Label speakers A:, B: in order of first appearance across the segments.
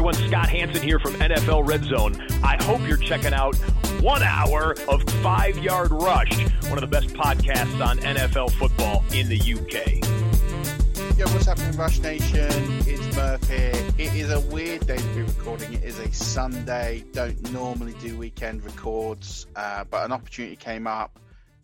A: everyone, Scott Hanson here from NFL Red Zone. I hope you're checking out one hour of Five Yard Rush, one of the best podcasts on NFL football in the UK.
B: Yo, what's happening, Rush Nation? It's Murph here. It is a weird day to be recording. It is a Sunday. Don't normally do weekend records, uh, but an opportunity came up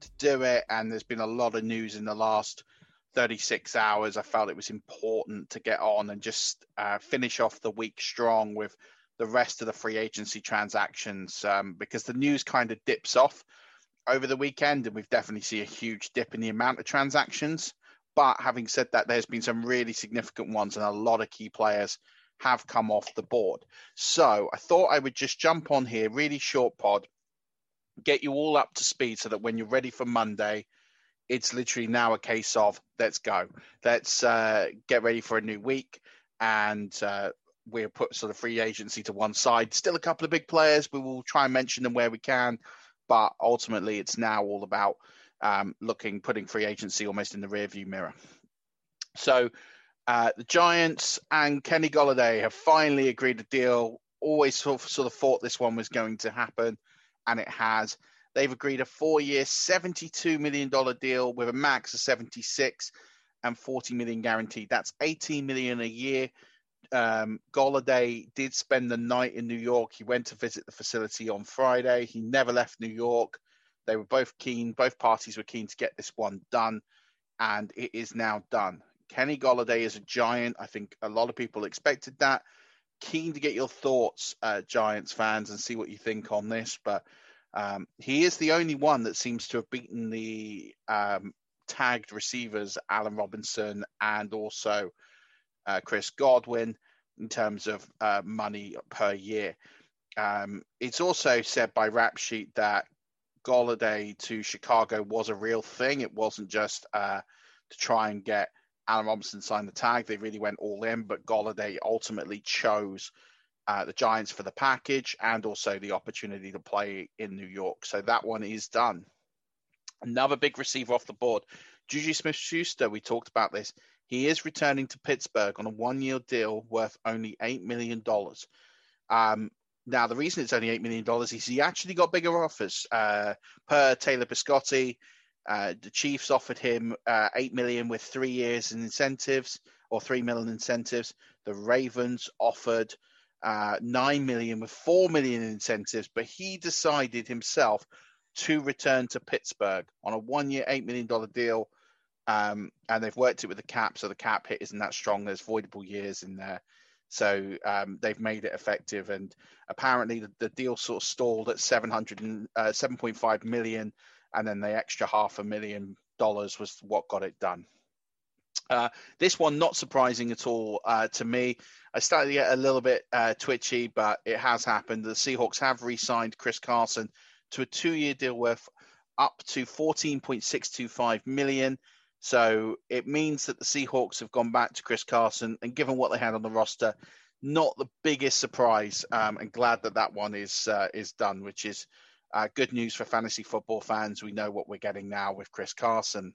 B: to do it, and there's been a lot of news in the last 36 hours. I felt it was important to get on and just uh, finish off the week strong with the rest of the free agency transactions um, because the news kind of dips off over the weekend, and we've definitely seen a huge dip in the amount of transactions. But having said that, there's been some really significant ones, and a lot of key players have come off the board. So I thought I would just jump on here, really short pod, get you all up to speed so that when you're ready for Monday, it's literally now a case of let's go, let's uh, get ready for a new week, and uh, we'll put sort of free agency to one side. Still a couple of big players, we will try and mention them where we can, but ultimately it's now all about um, looking, putting free agency almost in the rearview mirror. So uh, the Giants and Kenny Golladay have finally agreed a deal. Always sort of, sort of thought this one was going to happen, and it has. They've agreed a four-year, $72 million deal with a max of 76 and 40 million guaranteed. That's 18 million a year. Um, Golladay did spend the night in New York. He went to visit the facility on Friday. He never left New York. They were both keen. Both parties were keen to get this one done, and it is now done. Kenny Golladay is a giant. I think a lot of people expected that. Keen to get your thoughts, uh, Giants fans, and see what you think on this. But um, he is the only one that seems to have beaten the um, tagged receivers, Allen Robinson and also uh, Chris Godwin, in terms of uh, money per year. Um, it's also said by Rap Sheet that Golladay to Chicago was a real thing. It wasn't just uh, to try and get Allen Robinson signed the tag. They really went all in, but Golladay ultimately chose uh, the Giants for the package and also the opportunity to play in New York. So that one is done. Another big receiver off the board, Juju Smith Schuster. We talked about this. He is returning to Pittsburgh on a one year deal worth only $8 million. Um, now, the reason it's only $8 million is he actually got bigger offers. Uh, per Taylor Biscotti, uh, the Chiefs offered him uh, 8 million with three years in incentives or 3 million incentives. The Ravens offered uh, nine million with four million in incentives, but he decided himself to return to Pittsburgh on a one-year, eight million dollar deal. Um, and they've worked it with the cap, so the cap hit isn't that strong. There's voidable years in there, so um, they've made it effective. And apparently, the, the deal sort of stalled at 700 and, uh, 7.5 million, and then the extra half a million dollars was what got it done. Uh, this one not surprising at all uh, to me. I started to get a little bit uh, twitchy, but it has happened. The Seahawks have re-signed Chris Carson to a two-year deal worth up to 14.625 million. So it means that the Seahawks have gone back to Chris Carson, and given what they had on the roster, not the biggest surprise. Um, and glad that that one is uh, is done, which is uh, good news for fantasy football fans. We know what we're getting now with Chris Carson.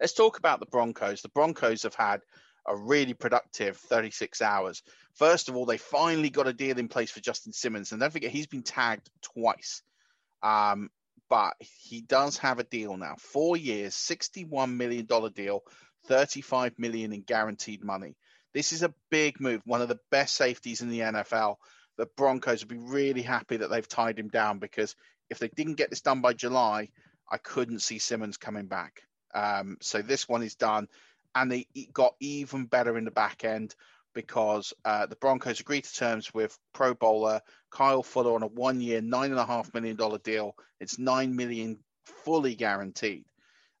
B: Let's talk about the Broncos. The Broncos have had a really productive 36 hours. First of all, they finally got a deal in place for Justin Simmons, and don't forget he's been tagged twice. Um, but he does have a deal now. Four years, $61 million deal, 35 million in guaranteed money. This is a big move, one of the best safeties in the NFL. The Broncos would be really happy that they've tied him down because if they didn't get this done by July, I couldn't see Simmons coming back. Um, so this one is done, and they got even better in the back end because uh, the Broncos agreed to terms with Pro Bowler Kyle Fuller on a one-year, nine and a half million dollar deal. It's nine million fully guaranteed.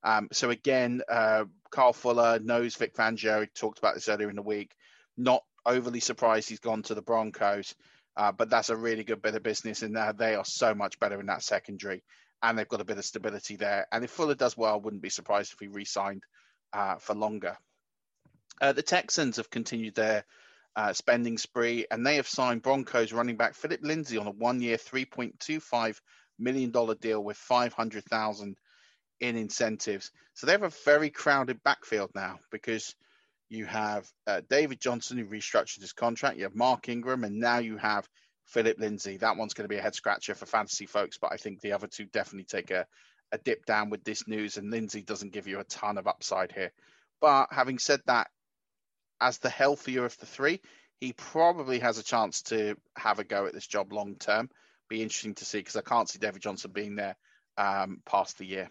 B: Um, so again, uh, Kyle Fuller knows Vic Fangio. He talked about this earlier in the week. Not overly surprised he's gone to the Broncos, uh, but that's a really good bit of business, and uh, they are so much better in that secondary and they've got a bit of stability there. And if Fuller does well, I wouldn't be surprised if he re-signed uh, for longer. Uh, the Texans have continued their uh, spending spree, and they have signed Broncos running back Phillip Lindsay on a one-year, $3.25 million deal with 500000 in incentives. So they have a very crowded backfield now because you have uh, David Johnson, who restructured his contract. You have Mark Ingram, and now you have Phillip Lindsay. That one's going to be a head scratcher for fantasy folks, but I think the other two definitely take a, a dip down with this news, and Lindsay doesn't give you a ton of upside here. But having said that, as the healthier of the three, he probably has a chance to have a go at this job long term. Be interesting to see because I can't see David Johnson being there um, past the year.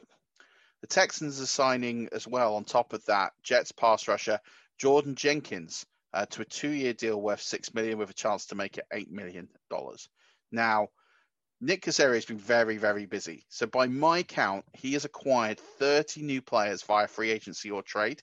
B: The Texans are signing as well on top of that Jets pass rusher Jordan Jenkins uh, to a two-year deal worth six million with a chance to make it eight million dollars. Now, Nick Caserio has been very, very busy. So by my count, he has acquired 30 new players via free agency or trade,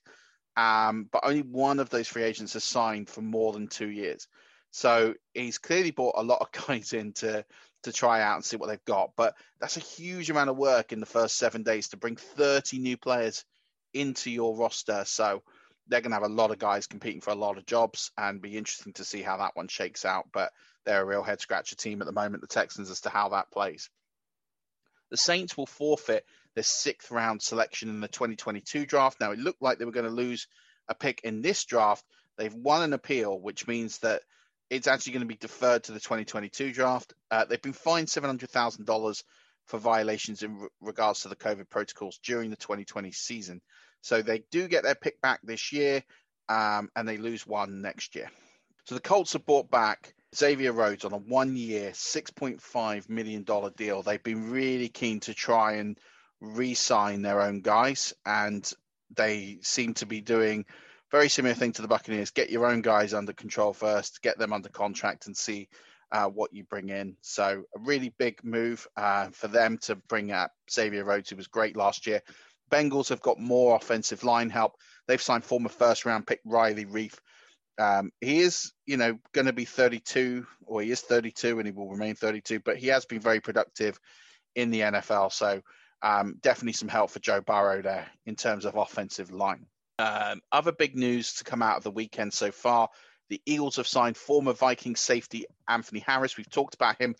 B: um, but only one of those free agents has signed for more than two years. So he's clearly brought a lot of guys in to, to try out and see what they've got. But that's a huge amount of work in the first seven days to bring 30 new players into your roster. So they're going to have a lot of guys competing for a lot of jobs and be interesting to see how that one shakes out. But they're a real head scratcher team at the moment, the Texans, as to how that plays. The Saints will forfeit their sixth round selection in the 2022 draft. Now, it looked like they were going to lose a pick in this draft. They've won an appeal, which means that it's actually going to be deferred to the 2022 draft. Uh, they've been fined $700,000 for violations in re- regards to the COVID protocols during the 2020 season. So they do get their pick back this year, um, and they lose one next year. So the Colts have bought back Xavier Rhodes on a one-year, $6.5 million deal. They've been really keen to try and re-sign their own guys, and they seem to be doing very similar thing to the Buccaneers. Get your own guys under control first, get them under contract, and see uh, what you bring in. So a really big move uh, for them to bring up Xavier Rhodes, who was great last year. Bengals have got more offensive line help. They've signed former first round pick Riley Reiff. Um, he is, you know, going to be 32, or he is 32, and he will remain 32. But he has been very productive in the NFL. So um, definitely some help for Joe Burrow there in terms of offensive line. Um, other big news to come out of the weekend so far: the Eagles have signed former Viking safety Anthony Harris. We've talked about him.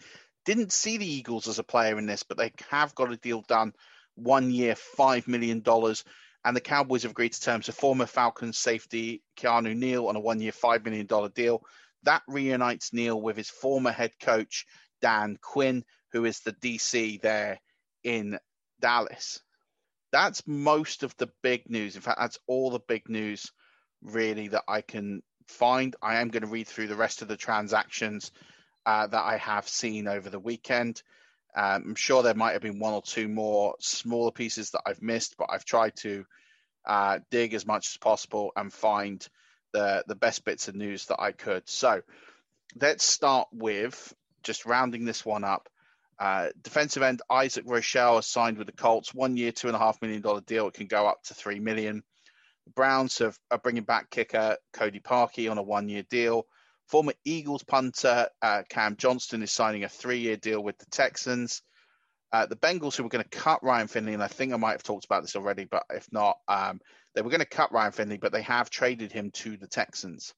B: Didn't see the Eagles as a player in this, but they have got a deal done one year, $5 million. And the Cowboys have agreed to terms of former Falcons safety Keanu Neal on a one year, $5 million deal. That reunites Neal with his former head coach, Dan Quinn, who is the DC there in Dallas. That's most of the big news. In fact, that's all the big news really that I can find. I am going to read through the rest of the transactions uh, that I have seen over the weekend. Um, I'm sure there might have been one or two more smaller pieces that I've missed, but I've tried to uh, dig as much as possible and find the the best bits of news that I could. So let's start with just rounding this one up. Uh, defensive end Isaac Rochell has signed with the Colts, one year, two and a half million dollar deal. It can go up to three million. The Browns have, are bringing back kicker Cody Parkey on a one year deal. Former Eagles punter uh, Cam Johnston is signing a three year deal with the Texans. Uh, the Bengals, who were going to cut Ryan Finley, and I think I might have talked about this already, but if not, um, they were going to cut Ryan Finley, but they have traded him to the Texans.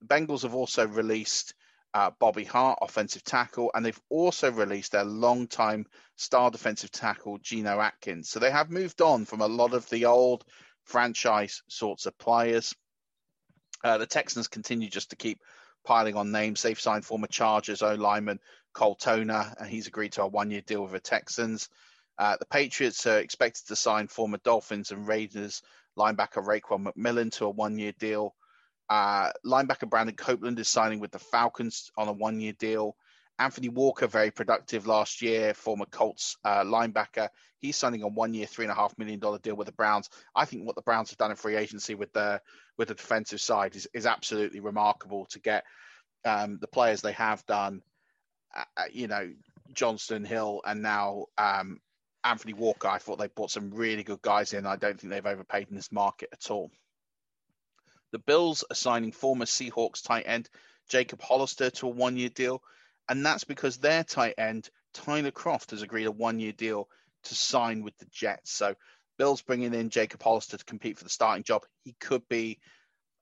B: The Bengals have also released uh, Bobby Hart, offensive tackle, and they've also released their longtime star defensive tackle, Geno Atkins. So they have moved on from a lot of the old franchise sorts of players. Uh, the Texans continue just to keep piling on names. They've signed former Chargers O lineman Cole Toner, and he's agreed to a one year deal with the Texans. Uh, the Patriots are expected to sign former Dolphins and Raiders linebacker Raekwon McMillan to a one year deal. Uh, linebacker Brandon Copeland is signing with the Falcons on a one year deal. Anthony Walker, very productive last year, former Colts uh, linebacker. He's signing a one-year, three and a half million dollar deal with the Browns. I think what the Browns have done in free agency with the with the defensive side is, is absolutely remarkable to get um, the players they have done. Uh, uh you know, Johnston Hill and now um, Anthony Walker. I thought they brought some really good guys in. I don't think they've overpaid in this market at all. The Bills are signing former Seahawks tight end Jacob Hollister to a one-year deal and that's because their tight end Tyler Kroft, has agreed a one-year deal to sign with the Jets. So Bill's bringing in Jacob Hollister to compete for the starting job. He could be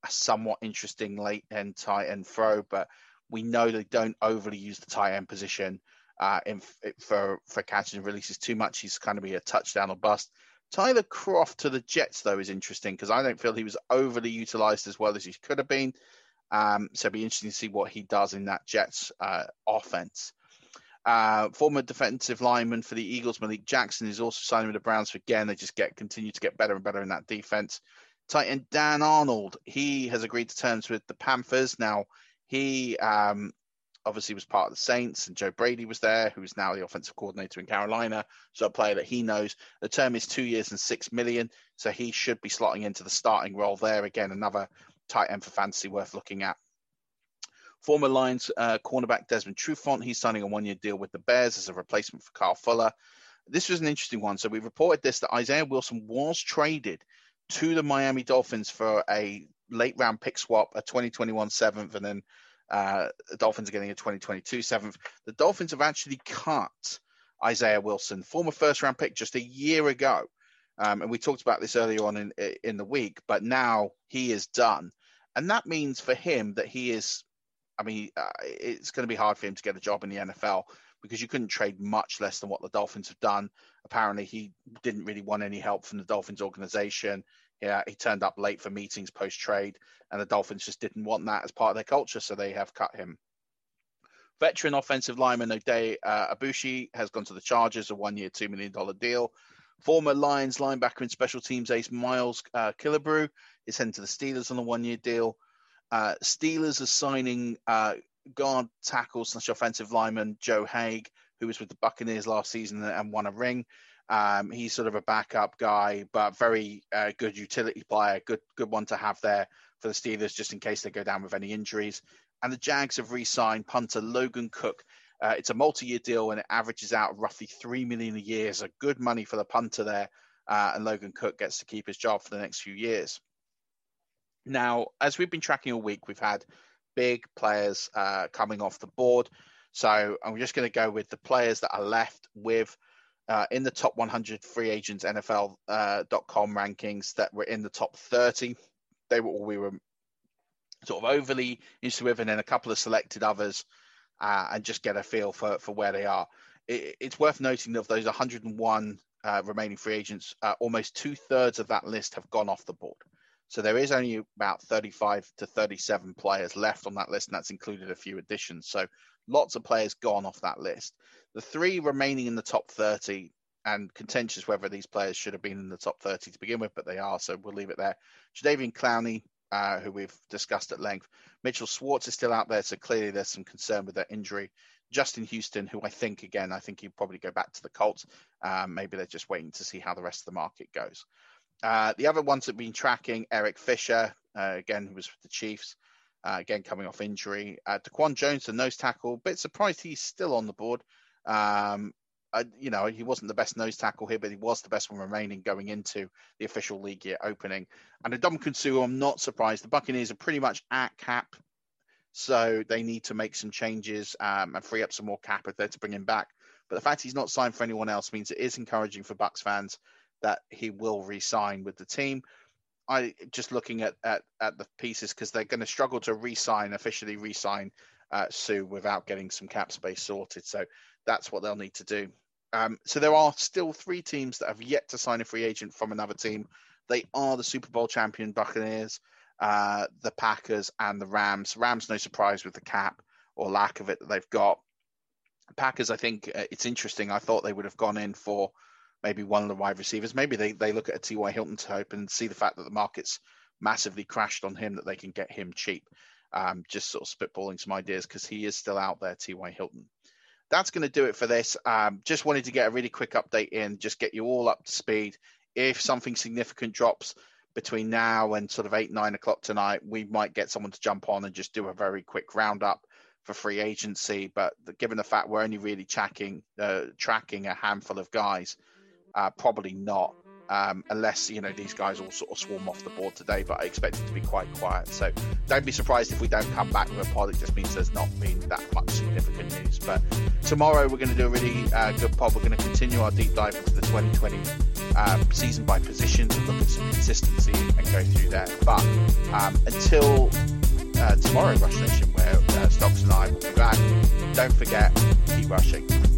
B: a somewhat interesting late end tight end throw, but we know they don't overly use the tight end position uh, in, for for catches and releases too much. He's kind of be a touchdown or bust. Tyler Kroft to the Jets though is interesting because I don't feel he was overly utilized as well as he could have been. Um, so it'll be interesting to see what he does in that Jets uh, offense. Uh, former defensive lineman for the Eagles, Malik Jackson, is also signing with the Browns. Again, they just get continue to get better and better in that defense. Tight end Dan Arnold, he has agreed to terms with the Panthers. Now, he um, obviously was part of the Saints, and Joe Brady was there, who's now the offensive coordinator in Carolina. So a player that he knows. The term is two years and six million, so he should be slotting into the starting role there. Again, another tight end for fantasy worth looking at. Former Lions uh, cornerback Desmond Trufant, he's signing a one-year deal with the Bears as a replacement for Kyle Fuller. This was an interesting one. So we reported this that Isaiah Wilson was traded to the Miami Dolphins for a late round pick swap, a 2021 seventh, and then uh, the Dolphins are getting a 2022 seventh. The Dolphins have actually cut Isaiah Wilson, former first round pick, just a year ago. Um, and we talked about this earlier on in in the week, but now he is done and that means for him that he is. I mean, uh, it's going to be hard for him to get a job in the NFL because you couldn't trade much less than what the Dolphins have done. Apparently, he didn't really want any help from the Dolphins organization. Yeah, he turned up late for meetings post trade, and the Dolphins just didn't want that as part of their culture, so they have cut him. Veteran offensive lineman Oday uh, Aboushi has gone to the Chargers, a one year, $2 million deal. Former Lions linebacker and special teams ace Miles uh, Killebrew is heading to the Steelers on a one year deal. Uh, Steelers are signing uh, guard tackle slash offensive lineman Joe Haeg, who was with the Buccaneers last season and won a ring. Um, he's sort of a backup guy, but very uh, good utility player, good good one to have there for the Steelers just in case they go down with any injuries. And the Jags have re-signed punter Logan Cooke uh, it's a multi-year deal and it averages out roughly three million a year. So good money for the punter there, uh, and Logan Cooke gets to keep his job for the next few years. Now, as we've been tracking all week, we've had big players uh, coming off the board. So I'm just going to go with the players that are left with uh, in the top 100 free agents NFL.com uh, rankings that were in the top 30. They were all we were sort of overly interested with, and then a couple of selected others uh, and just get a feel for, for where they are. It, it's worth noting that of those 101 uh, remaining free agents, uh, almost two thirds of that list have gone off the board. So there is only about 35 to 37 players left on that list, and that's included a few additions. So lots of players gone off that list. The three remaining in the top 30, and contentious whether these players should have been in the top 30 to begin with, but they are, so we'll leave it there. Jadeveon Clowney, uh, who we've discussed at length. Mitchell Schwartz is still out there, so clearly there's some concern with that injury. Justin Houston, who I think, again, I think he'll probably go back to the Colts. Um, maybe they're just waiting to see how the rest of the market goes. Uh, the other ones that we've been tracking, Eric Fisher, uh, again, who was with the Chiefs, uh, again, coming off injury. Uh, Daquan Jones, the nose tackle, bit surprised he's still on the board. Um, you know, he wasn't the best nose tackle here, but he was the best one remaining going into the official league year opening. And Ndamukong Suh, I'm not surprised. The Buccaneers are pretty much at cap, so they need to make some changes um, and free up some more cap if they're to bring him back. But the fact he's not signed for anyone else means it is encouraging for Bucks fans that he will re-sign with the team. I just looking at at, at the pieces because they're going to struggle to re-sign officially re-sign uh, Suh without getting some cap space sorted. So that's what they'll need to do. Um, so there are still three teams that have yet to sign a free agent from another team. They are the Super Bowl champion Buccaneers, uh, the Packers, and the Rams. Rams, no surprise with the cap or lack of it that they've got. Packers, I think uh, it's interesting. I thought they would have gone in for maybe one of the wide receivers. Maybe they, they look at a T.Y. Hilton to hope and see the fact that the market's massively crashed on him that they can get him cheap. Um, just sort of spitballing some ideas because he is still out there, T.Y. Hilton that's going to do it for this. Um, just wanted to get a really quick update in, just get you all up to speed. If something significant drops between now and sort of eight, nine o'clock tonight, we might get someone to jump on and just do a very quick roundup for free agency. But given the fact we're only really tracking uh, tracking a handful of guys, uh, probably not um, unless you know these guys all sort of swarm off the board today. But I expect it to be quite quiet. So don't be surprised if we don't come back with a pod. It just means there's not been that much significant news. But tomorrow we're going to do a really uh, good pod. We're going to continue our deep dive into the 2020 um, season by positions and look at some consistency and go through that. But um, until uh, tomorrow, Rush Nation, where uh, Stocks and I will be back. Don't forget, keep rushing.